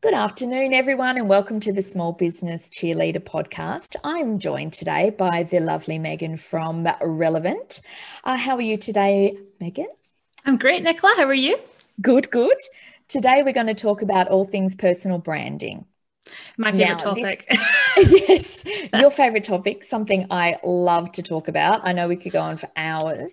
Good afternoon, everyone, and welcome to the Small Business Cheerleader podcast. I'm joined today by the lovely Megan from Relevant. Uh, how are you today, Megan? I'm great, Nicola. How are you? Good, good. Today, we're going to talk about all things personal branding. My favorite now, topic. This, yes, your favorite topic, something I love to talk about. I know we could go on for hours.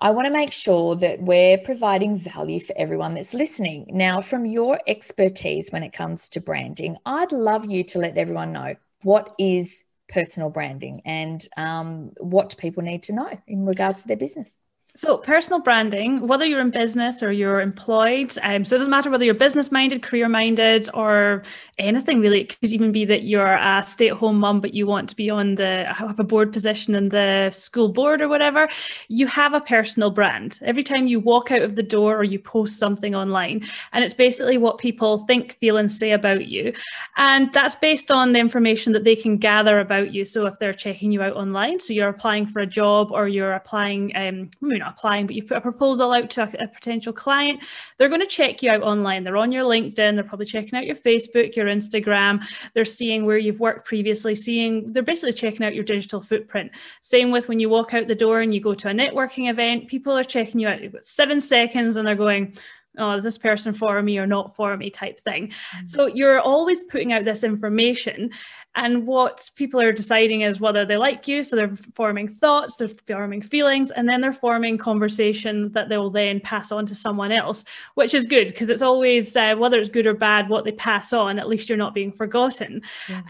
I want to make sure that we're providing value for everyone that's listening. Now, from your expertise when it comes to branding, I'd love you to let everyone know what is personal branding and um, what people need to know in regards to their business. So, personal branding, whether you're in business or you're employed, um, so it doesn't matter whether you're business minded, career minded, or anything really. It could even be that you're a stay at home mum, but you want to be on the have a board position in the school board or whatever. You have a personal brand every time you walk out of the door or you post something online. And it's basically what people think, feel, and say about you. And that's based on the information that they can gather about you. So, if they're checking you out online, so you're applying for a job or you're applying, um, applying, but you've put a proposal out to a, a, potential client, they're going to check you out online. They're on your LinkedIn, they're probably checking out your Facebook, your Instagram, they're seeing where you've worked previously, seeing, they're basically checking out your digital footprint. Same with when you walk out the door and you go to a networking event, people are checking you out. You've got seven seconds and they're going, oh, is this person for me or not for me type thing. Mm-hmm. So you're always putting out this information. And what people are deciding is whether they like you. So they're forming thoughts, they're forming feelings, and then they're forming conversation that they'll then pass on to someone else, which is good because it's always, uh, whether it's good or bad, what they pass on, at least you're not being forgotten.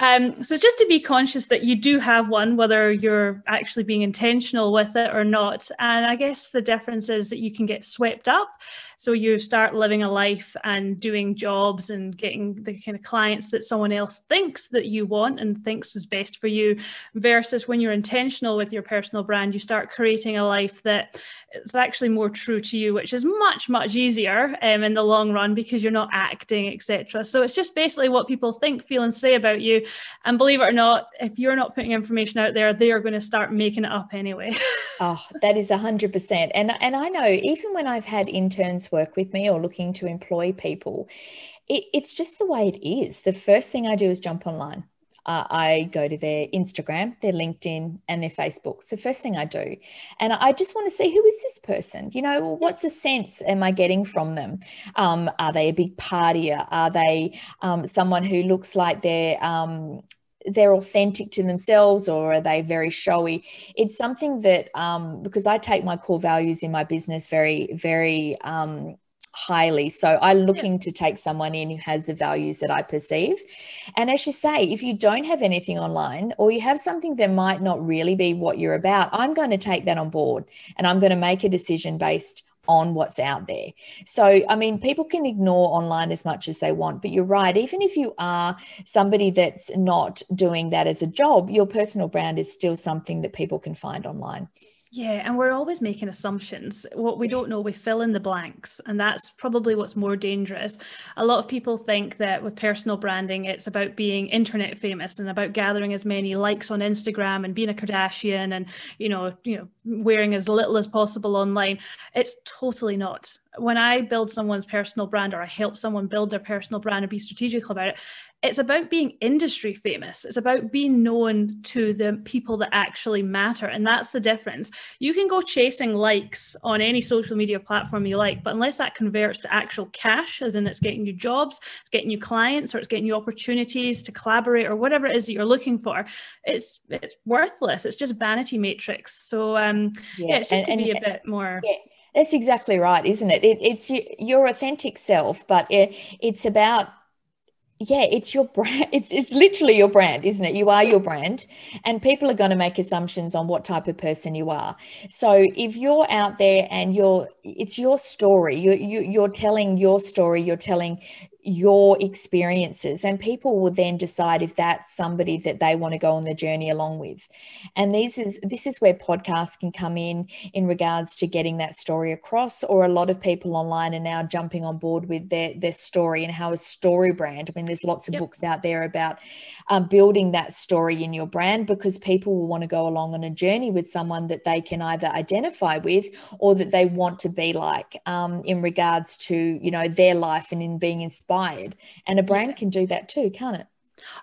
Um, so just to be conscious that you do have one, whether you're actually being intentional with it or not. And I guess the difference is that you can get swept up. So you start living a life and doing jobs and getting the kind of clients that someone else thinks that you want and thinks is best for you, versus when you're intentional with your personal brand, you start creating a life that is actually more true to you, which is much, much easier um, in the long run because you're not acting, etc. So it's just basically what people think, feel, and say about you. And believe it or not, if you're not putting information out there, they are going to start making it up anyway. oh, that is a hundred percent. And and I know even when I've had interns work with me or looking to employ people, it, it's just the way it is. The first thing I do is jump online. Uh, I go to their Instagram, their LinkedIn, and their Facebook. So first thing I do, and I just want to see who is this person. You know, what's the sense am I getting from them? Um, are they a big partier? Are they um, someone who looks like they're um, they're authentic to themselves or are they very showy it's something that um, because i take my core values in my business very very um, highly so i'm looking yeah. to take someone in who has the values that i perceive and as you say if you don't have anything online or you have something that might not really be what you're about i'm going to take that on board and i'm going to make a decision based on what's out there. So, I mean, people can ignore online as much as they want, but you're right. Even if you are somebody that's not doing that as a job, your personal brand is still something that people can find online. Yeah, and we're always making assumptions. What we don't know, we fill in the blanks. And that's probably what's more dangerous. A lot of people think that with personal branding, it's about being internet famous and about gathering as many likes on Instagram and being a Kardashian and, you know, you know, wearing as little as possible online. It's totally not when I build someone's personal brand or I help someone build their personal brand and be strategic about it, it's about being industry famous. It's about being known to the people that actually matter. And that's the difference. You can go chasing likes on any social media platform you like, but unless that converts to actual cash, as in it's getting you jobs, it's getting you clients, or it's getting you opportunities to collaborate or whatever it is that you're looking for, it's it's worthless. It's just vanity metrics. So um Um, yeah, yeah it's just and, to be and, a bit more yeah that's exactly right, isn't it? it it's your authentic self, but it, it's about yeah it's your brand it's it's literally your brand isn't it you are your brand and people are going to make assumptions on what type of person you are so if you're out there and you're it's your story you, you you're telling your story you're telling your experiences and people will then decide if that's somebody that they want to go on the journey along with and this is this is where podcasts can come in in regards to getting that story across or a lot of people online are now jumping on board with their their story and how a story brand i mean there's lots of yep. books out there about um, building that story in your brand because people will want to go along on a journey with someone that they can either identify with or that they want to be like um, in regards to you know their life and in being inspired And a brand can do that too, can't it?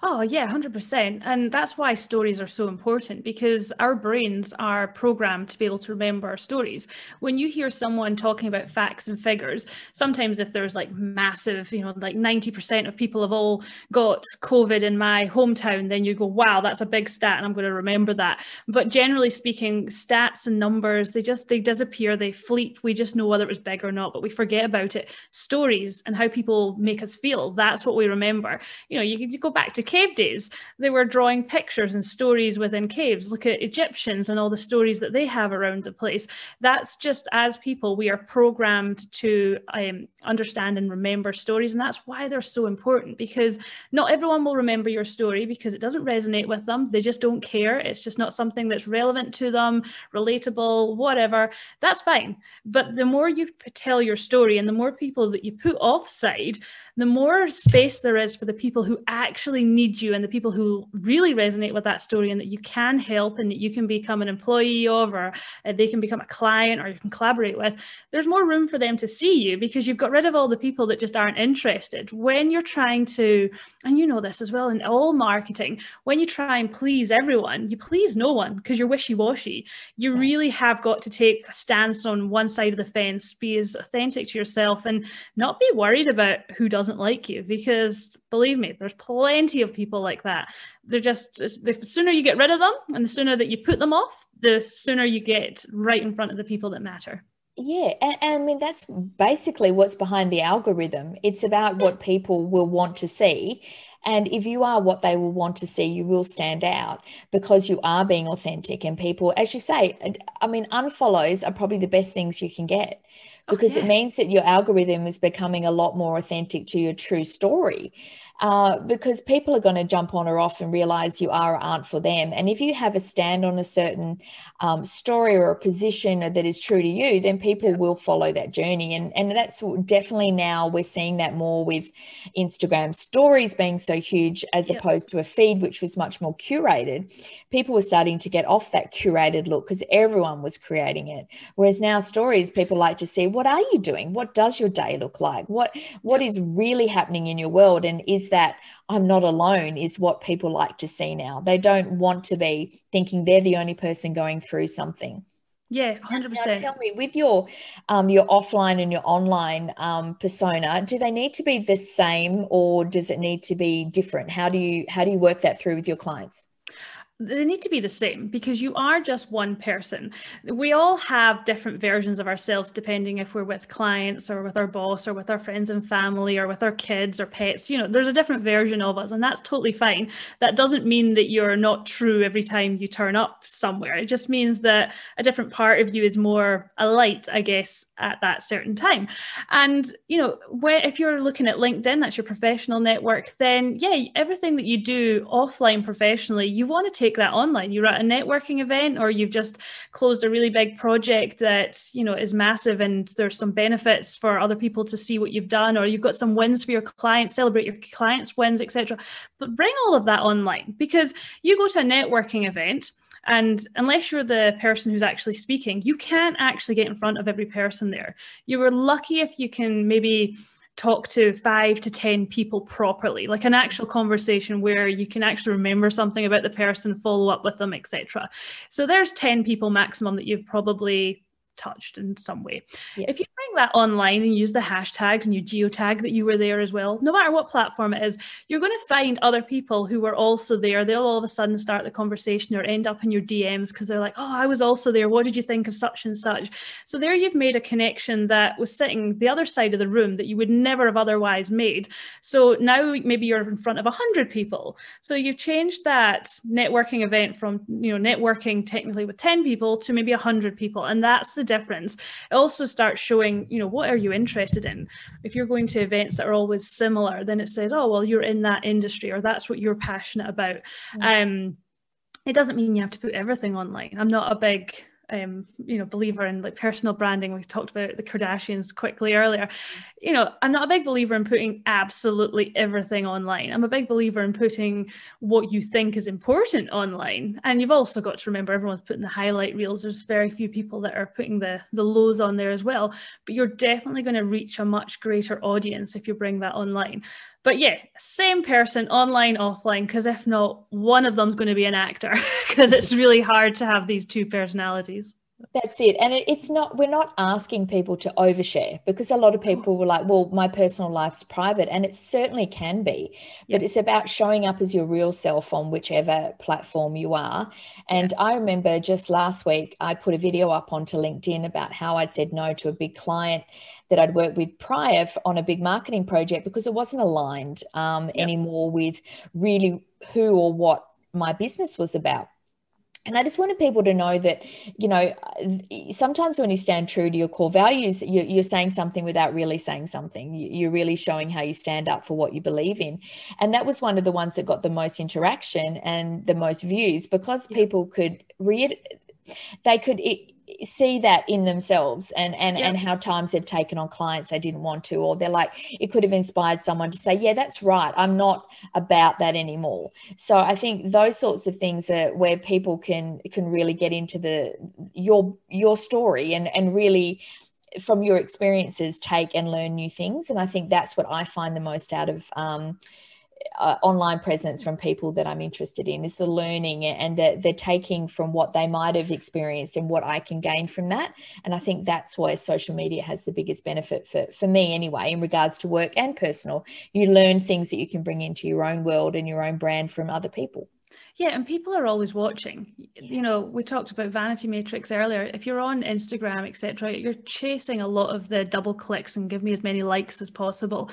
Oh, yeah, 100%. And that's why stories are so important because our brains are programmed to be able to remember our stories. When you hear someone talking about facts and figures, sometimes if there's like massive, you know, like 90% of people have all got COVID in my hometown, then you go, wow, that's a big stat and I'm going to remember that. But generally speaking, stats and numbers, they just, they disappear, they fleet. We just know whether it was big or not, but we forget about it. Stories and how people make us feel, that's what we remember. You know, you, you go back back to cave days. They were drawing pictures and stories within caves. Look at Egyptians and all the stories that they have around the place. That's just as people, we are programmed to um, understand and remember stories. And that's why they're so important because not everyone will remember your story because it doesn't resonate with them. They just don't care. It's just not something that's relevant to them, relatable, whatever. That's fine. But the more you tell your story and the more people that you put offside, the more space there is for the people who actually need you and the people who really resonate with that story and that you can help and that you can become an employee of or uh, they can become a client or you can collaborate with, there's more room for them to see you because you've got rid of all the people that just aren't interested. When you're trying to, and you know this as well in all marketing, when you try and please everyone, you please no one because you're wishy washy. You really have got to take a stance on one side of the fence, be as authentic to yourself and not be worried about who does doesn't like you because believe me there's plenty of people like that they're just the sooner you get rid of them and the sooner that you put them off the sooner you get right in front of the people that matter yeah, and, and, I mean that's basically what's behind the algorithm. It's about what people will want to see. And if you are what they will want to see, you will stand out because you are being authentic. And people, as you say, I mean, unfollows are probably the best things you can get because it means that your algorithm is becoming a lot more authentic to your true story uh, because people are going to jump on or off and realize you are or aren't for them. And if you have a stand on a certain um, story or a position that is true to you, then people yeah. will follow that journey. And, and that's definitely now we're seeing that more with Instagram stories being so huge as yeah. opposed to a feed, which was much more curated. People were starting to get off that curated look because everyone was creating it. Whereas now stories, people like to see what are you doing? What does your day look like? What what is really happening in your world? And is that I'm not alone is what people like to see now. They don't want to be thinking they're the only person going through something. Yeah, hundred percent. Tell me, with your um, your offline and your online um, persona, do they need to be the same, or does it need to be different? How do you how do you work that through with your clients? They need to be the same because you are just one person. We all have different versions of ourselves depending if we're with clients or with our boss or with our friends and family or with our kids or pets. You know, there's a different version of us, and that's totally fine. That doesn't mean that you're not true every time you turn up somewhere. It just means that a different part of you is more a light, I guess, at that certain time. And, you know, where if you're looking at LinkedIn, that's your professional network, then yeah, everything that you do offline professionally, you want to take take that online. You're at a networking event or you've just closed a really big project that, you know, is massive and there's some benefits for other people to see what you've done or you've got some wins for your clients, celebrate your clients' wins, etc. But bring all of that online because you go to a networking event and unless you're the person who's actually speaking, you can't actually get in front of every person there. You were lucky if you can maybe talk to five to 10 people properly, like an actual conversation where you can actually remember something about the person, follow up with them, etc. So there's 10 people maximum that you've probably touched in some way. Yeah. If you bring that online and use the hashtags and you geotag that you were there as well, no matter what platform it is, you're going to find other people who were also there. They'll all of a sudden start the conversation or end up in your DMs because they're like, oh, I was also there. What did you think of such and such? So there you've made a connection that was sitting the other side of the room that you would never have otherwise made. So now maybe you're in front of a hundred people. So you've changed that networking event from, you know, networking technically with 10 people to maybe a hundred people. And that's the difference. It also starts showing, you know, what are you interested in? If you're going to events that are always similar, then it says, oh, well, you're in that industry or that's what you're passionate about. Mm-hmm. Um, it doesn't mean you have to put everything online. I'm not a big um, you know, believer in like personal branding. We talked about the Kardashians quickly earlier. You know, I'm not a big believer in putting absolutely everything online. I'm a big believer in putting what you think is important online. And you've also got to remember everyone's putting the highlight reels. There's very few people that are putting the the lows on there as well. But you're definitely going to reach a much greater audience if you bring that online. But yeah, same person, online, offline, because if not, one of them's going to be an actor because it's really hard to have these two personalities. That's it. And it, it's not, we're not asking people to overshare because a lot of people were like, well, my personal life's private. And it certainly can be. But it's about showing up as your real self on whichever platform you are. And I remember just last week, I put a video up onto LinkedIn about how I'd said no to a big client that I'd worked with prior on a big marketing project because it wasn't aligned um, yep. anymore with really who or what my business was about. And I just wanted people to know that, you know, sometimes when you stand true to your core values, you're, saying something without really saying something. You're really showing how you stand up for what you believe in. And that was one of the ones that got the most interaction and the most views because people could read, they could, it, see that in themselves and and yeah. and how times they've taken on clients they didn't want to or they're like it could have inspired someone to say yeah that's right i'm not about that anymore so i think those sorts of things are where people can can really get into the your your story and and really from your experiences take and learn new things and i think that's what i find the most out of um, uh, online presence from people that I'm interested in is the learning and that they're taking from what they might have experienced and what I can gain from that. And I think that's why social media has the biggest benefit for, for me anyway, in regards to work and personal. You learn things that you can bring into your own world and your own brand from other people. Yeah, and people are always watching. You know, we talked about vanity metrics earlier. If you're on Instagram, etc., you're chasing a lot of the double clicks and give me as many likes as possible.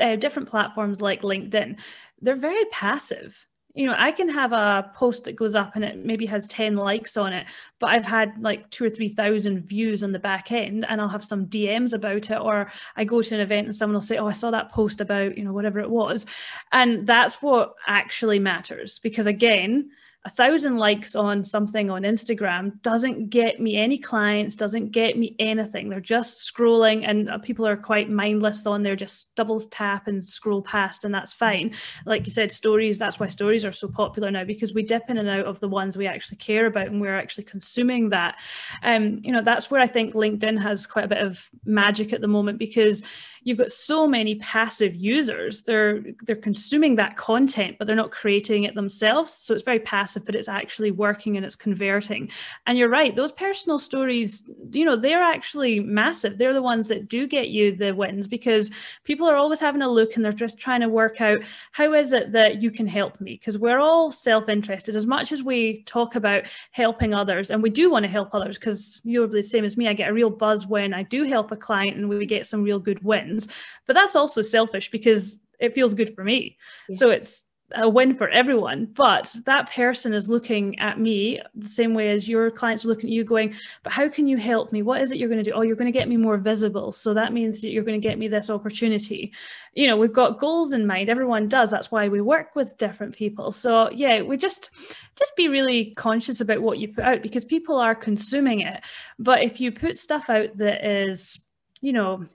Uh, different platforms like LinkedIn, they're very passive you know, I can have a post that goes up and it maybe has 10 likes on it, but I've had like two or 3,000 views on the back end and I'll have some DMs about it. Or I go to an event and someone will say, Oh, I saw that post about, you know, whatever it was. And that's what actually matters because again, a thousand likes on something on Instagram doesn't get me any clients, doesn't get me anything. They're just scrolling, and uh, people are quite mindless on there, just double tap and scroll past, and that's fine. Like you said, stories, that's why stories are so popular now because we dip in and out of the ones we actually care about and we're actually consuming that. Um, you know, that's where I think LinkedIn has quite a bit of magic at the moment because you've got so many passive users they're they're consuming that content but they're not creating it themselves so it's very passive but it's actually working and it's converting and you're right those personal stories you know they're actually massive they're the ones that do get you the wins because people are always having a look and they're just trying to work out how is it that you can help me because we're all self-interested as much as we talk about helping others and we do want to help others because you're the same as me i get a real buzz when i do help a client and we get some real good wins wins. But that's also selfish because it feels good for me. Yeah. So it's a win for everyone. But that person is looking at me the same way as your clients are looking at you, going, But how can you help me? What is it you're going to do? Oh, you're going to get me more visible. So that means that you're going to get me this opportunity. You know, we've got goals in mind. Everyone does. That's why we work with different people. So yeah, we just just be really conscious about what you put out because people are consuming it. But if you put stuff out that is you know,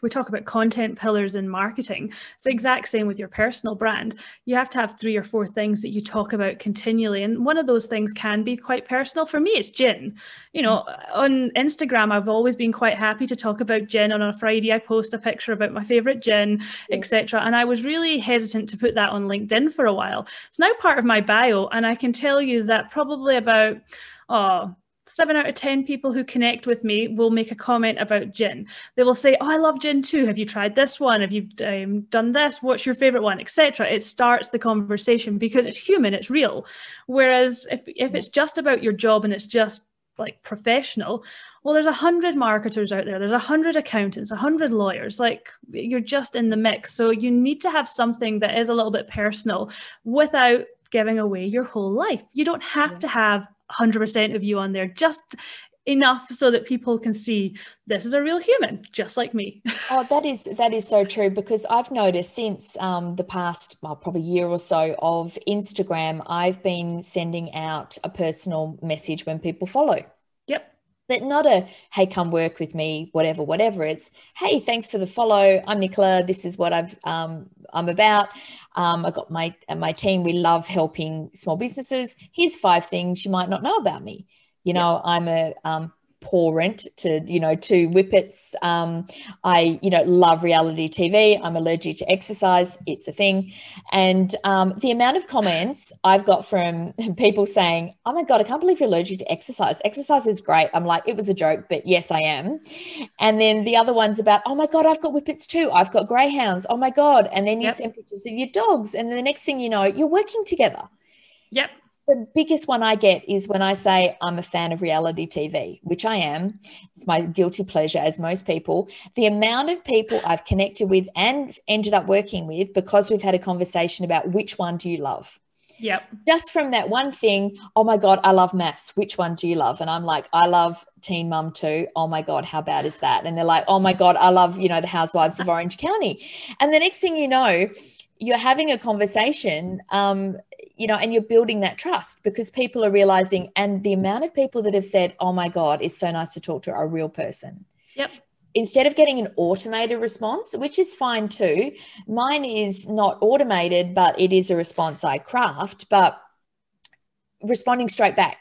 we talk about content pillars in marketing. It's the exact same with your personal brand. You have to have three or four things that you talk about continually. And one of those things can be quite personal. For me, it's gin. You know, on Instagram, I've always been quite happy to talk about gin. On a Friday, I post a picture about my favorite gin, yeah. etc. And I was really hesitant to put that on LinkedIn for a while. It's now part of my bio. And I can tell you that probably about, oh, seven out of 10 people who connect with me will make a comment about gin. They will say, Oh, I love gin too. Have you tried this one? Have you um, done this? What's your favorite one? Etc. It starts the conversation because it's human, it's real. Whereas if, if it's just about your job and it's just like professional, well, there's a hundred marketers out there, there's a hundred accountants, a hundred lawyers, like you're just in the mix. So you need to have something that is a little bit personal without giving away your whole life. You don't have yeah. to have 100% of you on there just enough so that people can see this is a real human just like me. Oh that is that is so true because i've noticed since um, the past well, probably year or so of instagram i've been sending out a personal message when people follow but not a hey come work with me whatever whatever. It's hey thanks for the follow. I'm nicola. This is what i've um, i'm about. Um, i got my my team we love helping small businesses. Here's five things you might not know about me. You know yeah. i'm a um, Parent to you know to whippets. Um, i you know love reality tv i'm allergic to exercise. It's a thing. And um, the amount of comments i've got from people saying oh my god i can't believe you're allergic to exercise. Exercise is great. I'm like it was a joke but yes i am. And then the other ones about oh my god i've got whippets too. I've got greyhounds. Oh my god. And then you yep. send pictures of your dogs. And then the next thing you know you're working together. Yep the biggest one I get is when I say I'm a fan of reality TV, which I am. It's my guilty pleasure, as most people. The amount of people I've connected with and ended up working with because we've had a conversation about which one do you love? Yep. Just from that one thing, oh my God, I love maths. Which one do you love? And I'm like, I love Teen Mum too. Oh my God, how bad is that? And they're like, oh my God, I love, you know, the Housewives of Orange County. And the next thing you know, you're having a conversation um, you know, and you're building that trust because people are realizing, and the amount of people that have said, "Oh my God, it's so nice to talk to a real person." Yep. Instead of getting an automated response, which is fine too, mine is not automated, but it is a response I craft. But responding straight back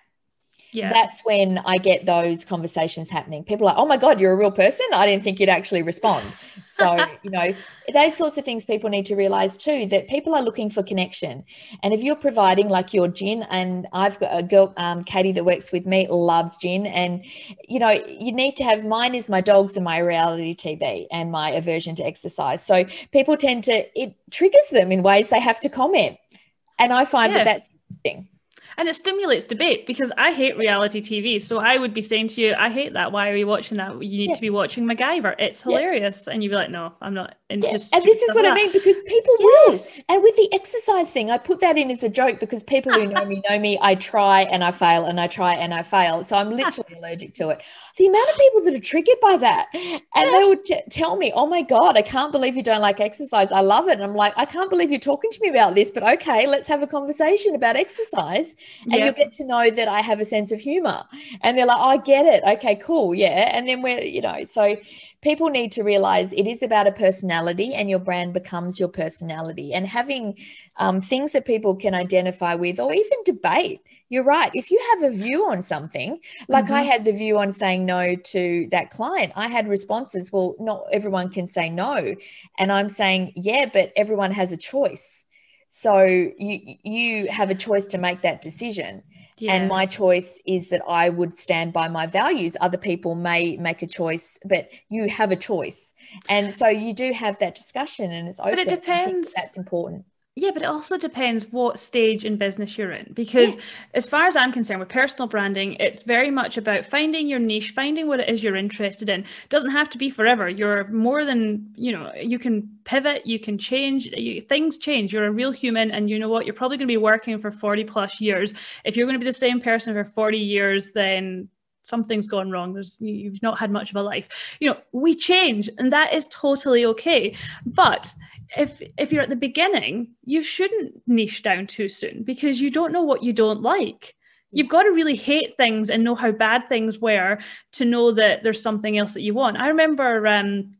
yeah. that's when I get those conversations happening. People are like, oh my God, you're a real person. I didn't think you'd actually respond. So, you know, those sorts of things people need to realize too that people are looking for connection. And if you're providing like your gin, and I've got a girl, um, Katie, that works with me, loves gin. And, you know, you need to have mine is my dogs and my reality TV and my aversion to exercise. So people tend to, it triggers them in ways they have to comment. And I find yeah. that that's interesting and it stimulates debate because I hate reality TV. So I would be saying to you, I hate that. Why are you watching that? You need yeah. to be watching MacGyver. It's hilarious. Yeah. And you'd be like, no, I'm not. interested. yeah. and this is what I mean because people yes. will. And with the exercise thing, I put that in as a joke because people who know me know me. I try and I fail and I try and I fail. So I'm literally allergic to it. The amount of people that are triggered by that, and they would t- tell me, "Oh my god, I can't believe you don't like exercise. I love it." And I'm like, "I can't believe you're talking to me about this, but okay, let's have a conversation about exercise." And you'll get to know that I have a sense of humor. And they're like, oh, I get it. Okay, cool. Yeah. And then we're, you know, so people need to realize it is about a personality and your brand becomes your personality and having um, things that people can identify with or even debate. You're right. If you have a view on something, like mm-hmm. I had the view on saying no to that client, I had responses. Well, not everyone can say no. And I'm saying, yeah, but everyone has a choice. So you you have a choice to make that decision. Yeah. And my choice is that I would stand by my values. Other people may make a choice, but you have a choice. And so you do have that discussion and it's open. But it depends. That's important. Yeah, but it also depends what stage in business you're in. Because yeah. as far as I'm concerned with personal branding, it's very much about finding your niche, finding what it is you're interested in. It doesn't have to be forever. You're more than, you know, you can pivot, you can change, you, things change. You're a real human and you know what? You're probably going to be working for 40 plus years. If you're going to be the same person for 40 years, then something's gone wrong there's you've not had much of a life you know we change and that is totally okay but if if you're at the beginning, you shouldn't niche down too soon because you don't know what you don't like. You've got to really hate things and know how bad things were to know that there's something else that you want. I remember um,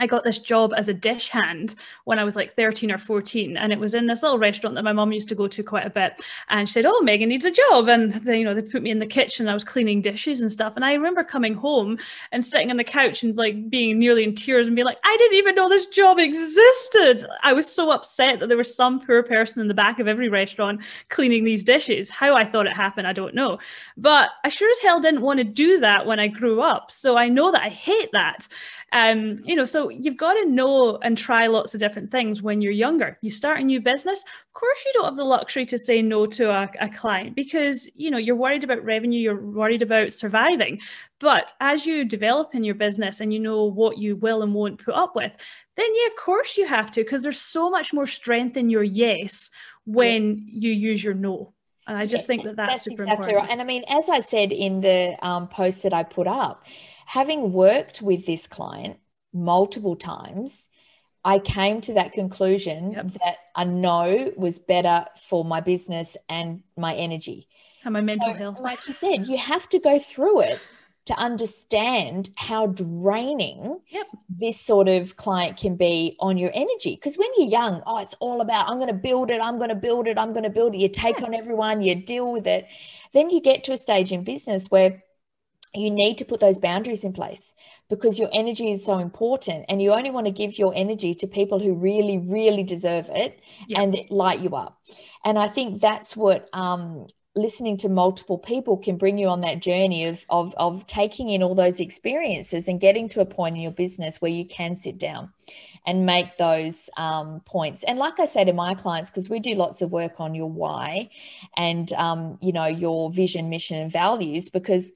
I got this job as a dish hand when I was like 13 or 14. And it was in this little restaurant that my mom used to go to quite a bit. And she said, Oh, Megan needs a job. And they, you know, they put me in the kitchen. I was cleaning dishes and stuff. And I remember coming home and sitting on the couch and like being nearly in tears and being like, I didn't even know this job existed. I was so upset that there was some poor person in the back of every restaurant cleaning these dishes. How I thought it happened, I don't know. But I sure as hell didn't want to do that when I grew up. So I know that I hate that. Um, you know, so you've got to know and try lots of different things when you're younger. You start a new business, of course, you don't have the luxury to say no to a, a client because you know you're worried about revenue, you're worried about surviving. But as you develop in your business and you know what you will and won't put up with, then yeah, of course you have to because there's so much more strength in your yes when you use your no. And I just think that that's, that's super exactly important. Right. And I mean, as I said in the um, post that I put up, having worked with this client multiple times, I came to that conclusion yep. that a no was better for my business and my energy and my mental so, health. Like you said, you have to go through it to understand how draining yep. this sort of client can be on your energy. Because when you're young, oh, it's all about, I'm going to build it, I'm going to build it, I'm going to build it. You take on everyone, you deal with it. Then you get to a stage in business where you need to put those boundaries in place because your energy is so important and you only want to give your energy to people who really really deserve it yep. and light you up and i think that's what um, listening to multiple people can bring you on that journey of, of of taking in all those experiences and getting to a point in your business where you can sit down and make those um, points. And like i say to my clients because we do lots of work on your why and um, you know your vision mission and values because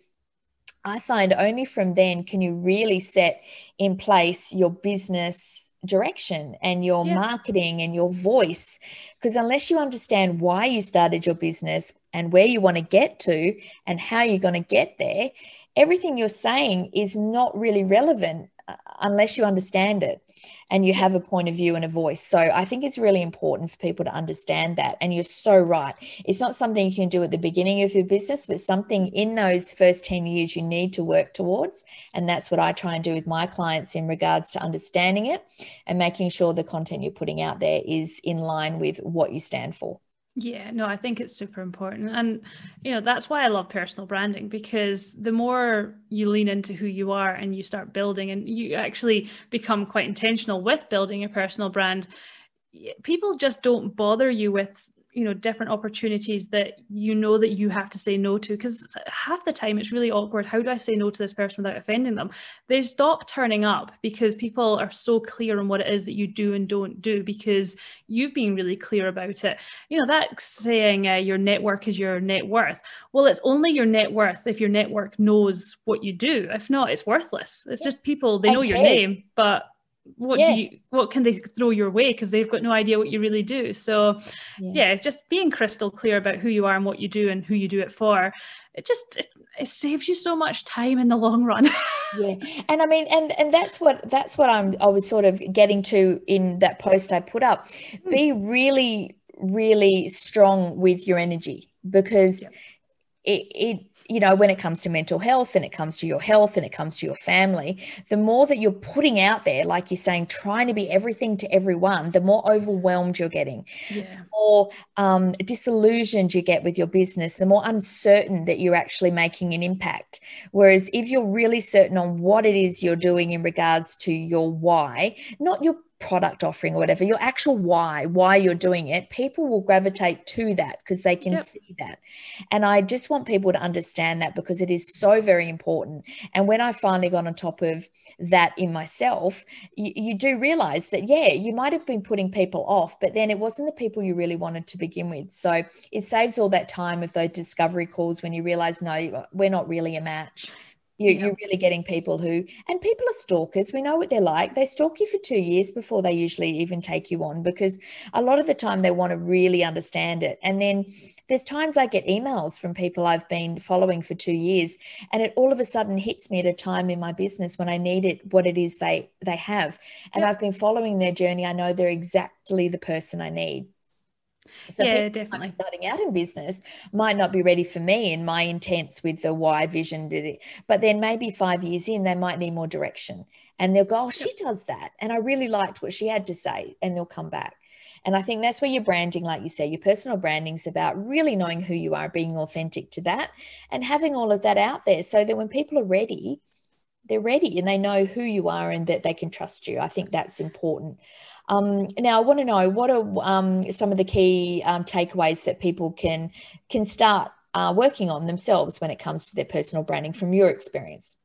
I find only from then can you really set in place your business direction and your yeah. marketing and your voice. Because unless you understand why you started your business and where you want to get to and how you're going to get there, everything you're saying is not really relevant Uh, unless you understand it and you have a point of view and a voice. So I think it's really important for people to understand that. And you're so right. It's not something you can do at the beginning of your business, but something in those first 10 years you need to work towards. And that's what I try and do with my clients in regards to understanding it and making sure the content you're putting out there is in line with what you stand for. Yeah, no, I think it's super important. And, you know, that's why I love personal branding because the more you lean into who you are and you start building and you actually become quite intentional with building a personal brand, people just don't bother you with you know different opportunities that you know that you have to say no to because half the time it's really awkward. How do i say no to this person without offending them? They stop turning up because people are so clear on what it is that you do and don't do because you've been really clear about it. You know that saying uh, your network is your net worth. Well it's only your net worth if your network knows what you do. If not it's worthless. It's just people they know your name but what yeah. do you what can they throw your way because they've got no idea what you really do so yeah. yeah. just being crystal clear about who you are and what you do and who you do it for it just it, it saves you so much time in the long run yeah and i mean and and that's what that's what i'm i was sort of getting to in that post i put up mm. be really really strong with your energy because it, it you know, when it comes to mental health and it comes to your health and it comes to your family, the more that you're putting out there, like you're saying, trying to be everything to everyone, the more overwhelmed you're getting, yeah. the more um, disillusioned you get with your business, the more uncertain that you're actually making an impact. Whereas if you're really certain on what it is you're doing in regards to your why, not your product offering or whatever, your actual why, why you're doing it, people will gravitate to that because they can yep. see that. And I just want people to understand that because it is so very important. And when I finally got on top of that in myself, you, you do realize that, yeah, you might have been putting people off, but then it wasn't the people you really wanted to begin with. So it saves all that time of those discovery calls when you realize, no, we're not really a match you, yeah. You're really getting people who, and people are stalkers. We know what they're like. They stalk you for two years before they usually even take you on because a lot of the time they want to really understand it. And then there's times I get emails from people I've been following for two years, and it all of a sudden hits me at a time in my business when I need it, what it is they they have. And yeah. I've been following their journey. I know they're exactly the person I need. So yeah, definitely. starting out in business might not be ready for me and my intents with the why vision did it. But then maybe five years in, they might need more direction. And they'll go, Oh, she does that. And I really liked what she had to say. And they'll come back. And I think that's where your branding, like you say, your personal branding is about really knowing who you are, being authentic to that, and having all of that out there so that when people are ready, they're ready and they know who you are and that they can trust you. I think that's important. Um, now, I want to know what are um, some of the key um, takeaways that people can can start uh, working on themselves when it comes to their personal branding from your experience.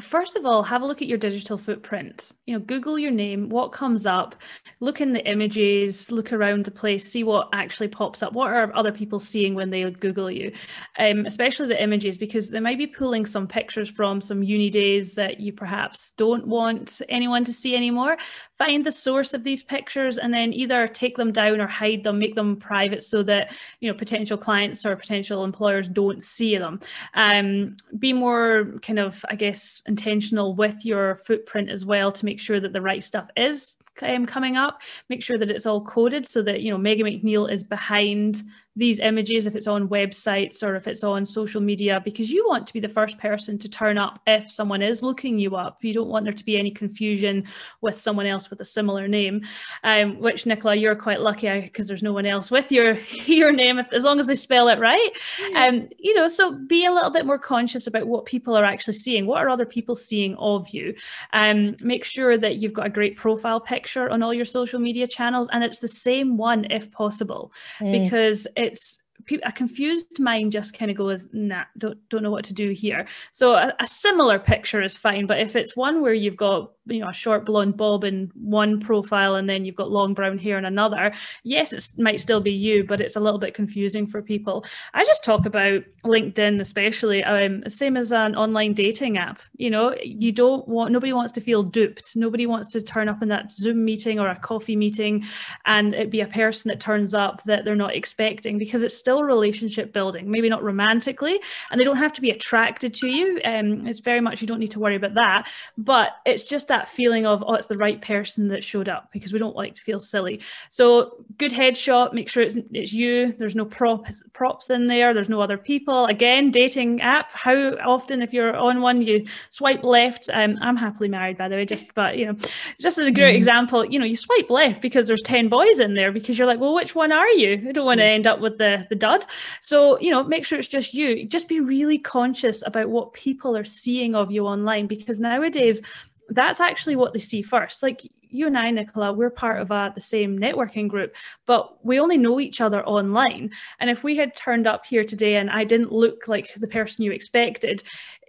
First of all, have a look at your digital footprint. You know, Google your name, what comes up, look in the images, look around the place, see what actually pops up. What are other people seeing when they Google you? Um, especially the images, because they might be pulling some pictures from some uni days that you perhaps don't want anyone to see anymore. Find the source of these pictures and then either take them down or hide them, make them private so that you know potential clients or potential employers don't see them. Um, be more kind of, I guess intentional with your footprint as well to make sure that the right stuff is um, coming up. Make sure that it's all coded so that you know Megan MacNeill is behind these images if it's on websites or if it's on social media because you want to be the first person to turn up if someone is looking you up you don't want there to be any confusion with someone else with a similar name um, which nicola you're quite lucky because there's no one else with your your name if, as long as they spell it right yeah. um, you know so be a little bit more conscious about what people are actually seeing what are other people seeing of you um, make sure that you've got a great profile picture on all your social media channels and it's the same one if possible mm. because it's a confused mind just kind of goes, nah, don't don't know what to do here. So a, a, similar picture is fine, but if it's one where you've got you know a short blonde bob in one profile and then you've got long brown hair in another, yes, it might still be you, but it's a little bit confusing for people. I just talk about LinkedIn, especially um, same as an online dating app. You know, you don't want nobody wants to feel duped. Nobody wants to turn up in that Zoom meeting or a coffee meeting, and it be a person that turns up that they're not expecting because it's still relationship building, maybe not romantically, and they don't have to be attracted to you. Um, it's very much you don't need to worry about that, but it's just that feeling of oh, it's the right person that showed up because we don't like to feel silly. So good headshot, make sure it's it's you. There's no prop props in there. There's no other people. Again, dating app. How often if you're on one you swipe left? Um, I'm happily married by the way. Just but you know, just as a great mm. example, you know, you swipe left because there's ten boys in there because you're like, well, which one are you? I don't want to end up with the the dud. So, you know, make sure it's just you. Just be really conscious about what people are seeing of you online because nowadays that's actually what they see first. Like you and I, Nicola, we're part of uh, the same networking group, but we only know each other online. And if we had turned up here today and I didn't look like the person you expected,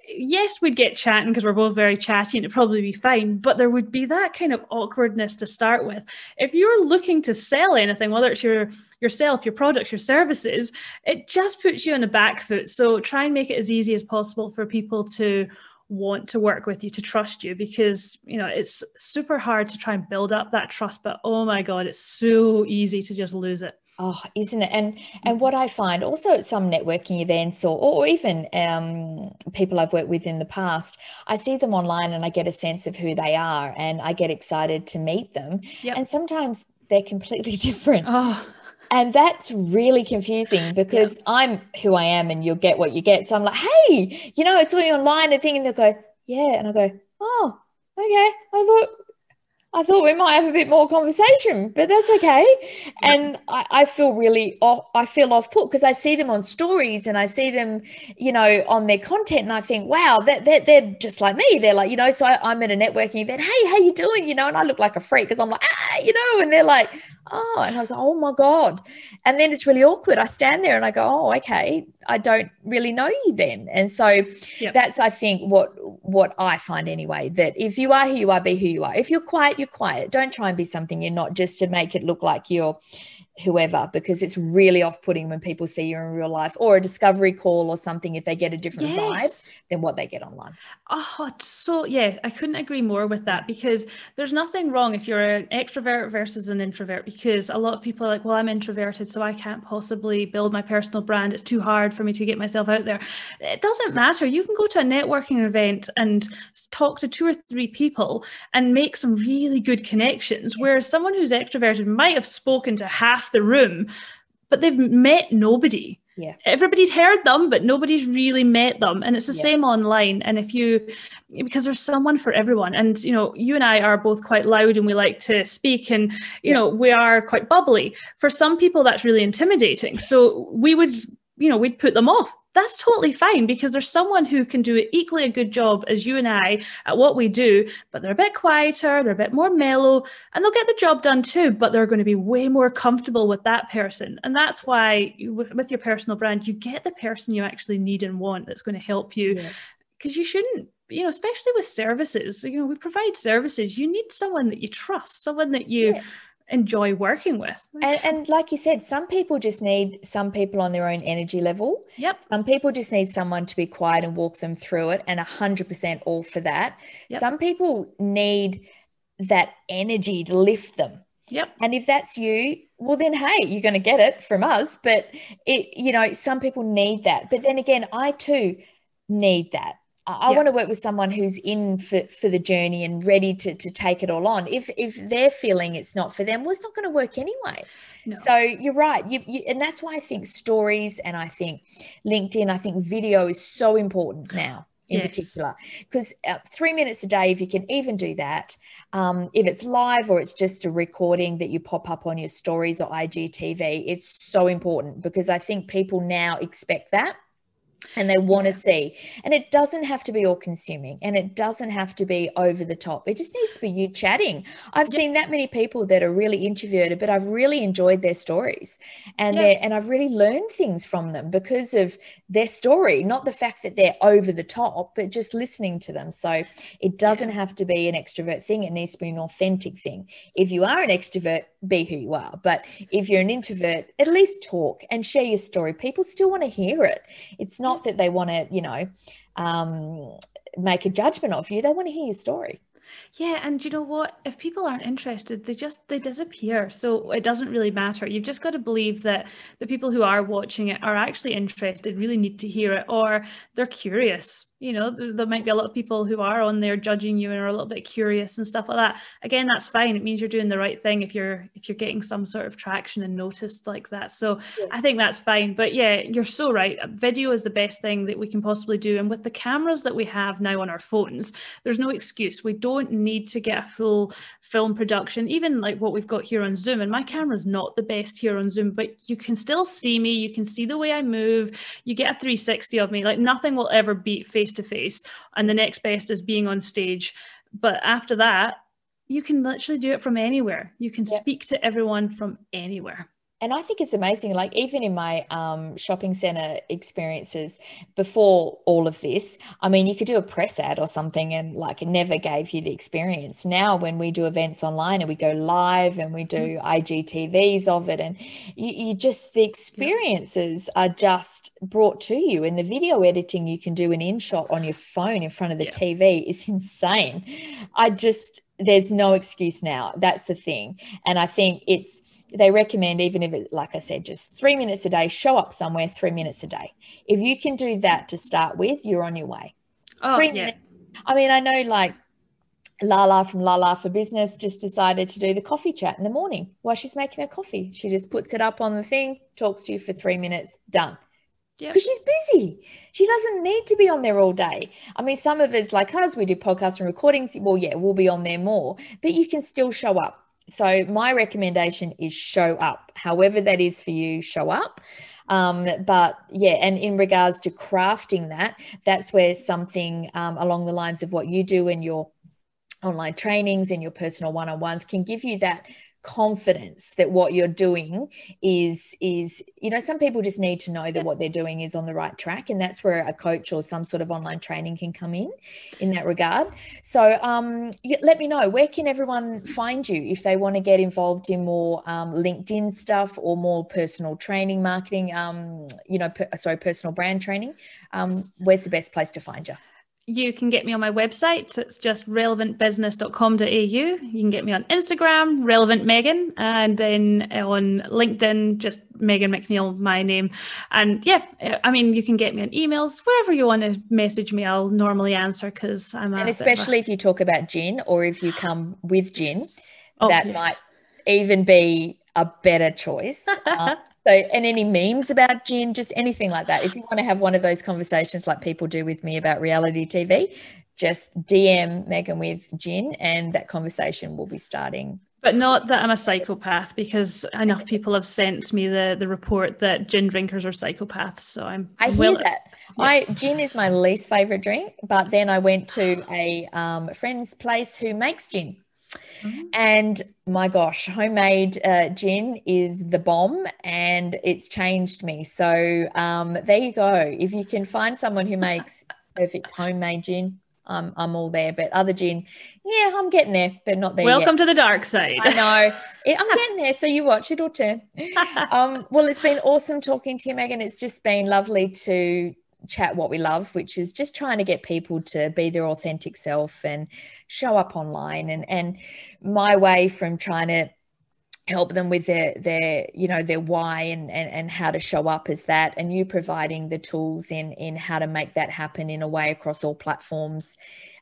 yes, we'd get chatting because we're both very chatty and it'd probably be fine, but there would be that kind of awkwardness to start with. If you're looking to sell anything, whether it's your yourself, your products, your services, it just puts you on the back foot. So try and make it as easy as possible for people to want to work with you to trust you because you know it's super hard to try and build up that trust but oh my god it's so easy to just lose it Oh, isn't it? And and what I find also at some networking events or or even um, people I've worked with in the past, I see them online and I get a sense of who they are, and I get excited to meet them. Yep. And sometimes they're completely different. Oh. And that's really confusing because. I'm who I am, and you'll get what you get. So I'm like, hey, you know, I saw you online, a thing, and they'll go, yeah, and I go, oh, okay. I thought I thought we might have a bit more conversation, but that's okay. And I, I feel really off, I feel off put because I see them on stories and I see them, you know, on their content, and I think, wow, that they're, they're, just like me. They're like, you know, so I, am at a networking event. Hey, how you doing? You know, and I look like a freak because I'm like, ah, you know, and they're like, oh, and I was like, oh my god. And then it's really awkward. I stand there and I go, oh, okay, I don't really know you then. And so yep. that's, I think, what what I find anyway. That if you are who you are, be who you are. If you're quiet, you're quiet. Don't try and be something you're not, just to make it look like you're whoever because it's really off-putting when people see you in real life or a discovery call or something if they get a different yes. vibe than what they get online. Oh so yeah i couldn't agree more with that because there's nothing wrong if you're an extrovert versus an introvert because a lot of people are like well i'm introverted so i can't possibly build my personal brand. It's too hard for me to get myself out there. It doesn't mm. matter. You can go to a networking event and talk to two or three people and make some really good connections whereas someone who's extroverted might have spoken to half half the room, but they've met nobody. Yeah. Everybody's heard them, but nobody's really met them. And it's the yeah. same online. And if you, because there's someone for everyone. And, you know, you and I are both quite loud and we like to speak and, you yeah. know, we are quite bubbly. For some people, that's really intimidating. So we would, you know, we'd put them off that's totally fine because there's someone who can do an equally a good job as you and I at what we do, but they're a bit quieter, they're a bit more mellow, and they'll get the job done too, but they're going to be way more comfortable with that person. And that's why you, with your personal brand, you get the person you actually need and want that's going to help you because yeah. you shouldn't you know especially with services you know we provide services you need someone that you trust someone that you yeah enjoy working with. And, and, like you said, some people just need some people on their own energy level. Yep. Some people just need someone to be quiet and walk them through it, and 100% all for that. Yep. Some people need that energy to lift them. Yep. And if that's you, well then hey, you're going to get it from us, but it you know, some people need that. But then again, I too need that. I yeah. want to work with someone who's in for, for the journey and ready to, to take it all on. If if they're feeling it's not for them, well, it's not going to work anyway. No. So you're right. You, you, and that's why I think stories and I think LinkedIn, I think video is so important now in yes. particular because uh, three minutes a day if you can even do that um, if it's live or it's just a recording that you pop up on your stories or igtv it's so important because i think people now expect that and they want to see. And it doesn't have to be all consuming and it doesn't have to be over the top. It just needs to be you chatting. I've yeah. seen that many people that are really introverted, but I've really enjoyed their stories and yeah. and I've really learned things from them because of their story, not the fact that they're over the top, but just listening to them. So it doesn't yeah. have to be an extrovert thing. It needs to be an authentic thing. If you are an extrovert, be who you are. But if you're an introvert, at least talk and share your story. People still want to hear it. It's not that they want to, you know, um, make a judgment of you. They want to hear your story. Yeah, and you know what? If people aren't interested, they just they disappear. So it doesn't really matter. You've just got to believe that the people who are watching it are actually interested, really need to hear it, or they're curious you know there, there, might be a lot of people who are on there judging you and are a little bit curious and stuff like that. Again that's fine. It means you're doing the right thing if you're if you're getting some sort of traction and noticed like that. So yeah. i think that's fine. But yeah you're so right. Video is the best thing that we can possibly do. And with the cameras that we have now on our phones there's no excuse. We don't need to get a full film production. Even like what we've got here on zoom and my camera's not the best here on zoom but you can still see me. You can see the way i move. You get a 360 of me. Like nothing will ever beat face to face and the next best is being on stage. But after that you can literally do it from anywhere. You can speak to everyone from anywhere and I think it's amazing. Like even in my um, shopping center experiences before all of this, I mean, you could do a press ad or something, and like it never gave you the experience. Now, when we do events online and we go live and we do mm-hmm. IGTVs of it, and you, you just the experiences yeah. are just brought to you. And the video editing you can do an InShot on your phone in front of the yeah. TV is insane. I just there's no excuse now. That's the thing. And I think it's, they recommend, even if it, like I said, just three minutes a day, show up somewhere three minutes a day. If you can do that to start with, you're on your way. Oh, three yeah. minutes. I mean, I know like Lala from Lala for Business just decided to do the coffee chat in the morning while she's making her coffee. She just puts it up on the thing, talks to you for three minutes, done because yep. she's busy. She doesn't need to be on there all day. I mean, some of us, like us, we do podcasts and recordings. Well, yeah, we'll be on there more, but you can still show up. So, my recommendation is show up, however that is for you, show up. Um, but yeah, and in regards to crafting that, that's where something um, along the lines of what you do in your online trainings and your personal one-on-ones can give you that confidence that what you're doing is is you know some people just need to know that what they're doing is on the right track and that's where a coach or some sort of online training can come in in that regard. So um let me know where can everyone find you if they want to get involved in more um, linkedin stuff or more personal training marketing um you know per, sorry personal brand training? Um where's the best place to find you you can get me on my website. It's just relevantbusiness.com.au. You can get me on Instagram, relevant Megan, and then on LinkedIn, just Megan MacNeill, my name. And yeah, I mean, you can get me on emails, wherever you want to message me, I'll normally answer because I'm And especially a- if you talk about gin or if you come with gin, oh, that yes. might even be a better choice. Um, so, and any memes about gin, just anything like that. If you want to have one of those conversations like people do with me about reality TV, just DM Megan with gin, and that conversation will be starting. But not that I'm a psychopath, because enough people have sent me the the report that gin drinkers are psychopaths. So I'm. I hear well, that. Yes. I gin is my least favorite drink, but then I went to a um, friend's place who makes gin Mm-hmm. And my gosh, homemade uh, gin is the bomb and it's changed me. So um, there you go. If you can find someone who makes perfect homemade gin, I'm, I'm all there. But other gin, yeah, I'm getting there, but not there. Welcome yet. to the dark side. I know. I'm getting there. So you watch, it'll turn. Um, well, it's been awesome talking to you, Megan. It's just been lovely to chat what we love, which is just trying to get people to be their authentic self and show up online. And and my way from trying to help them with their their you know their why and, and and how to show up as that and you providing the tools in in how to make that happen in a way across all platforms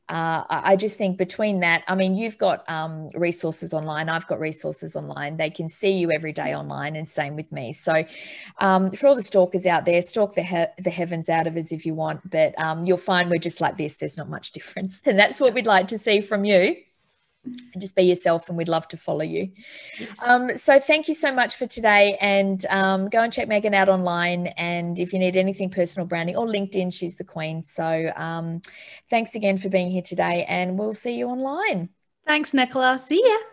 uh, I just think between that, I mean, you've got um, resources online. I've got resources online. They can see you every day online, and same with me. So, um, for all the stalkers out there, stalk the he- the heavens out of us if you want, but um, you'll find we're just like this. There's not much difference, and that's what we'd like to see from you just be yourself and we'd love to follow you. Yes. um, so thank you so much for today and um, go and check megan out online and if you need anything personal branding or linkedin she's the queen. So um, thanks again for being here today and we'll see you online. Thanks nicola. See ya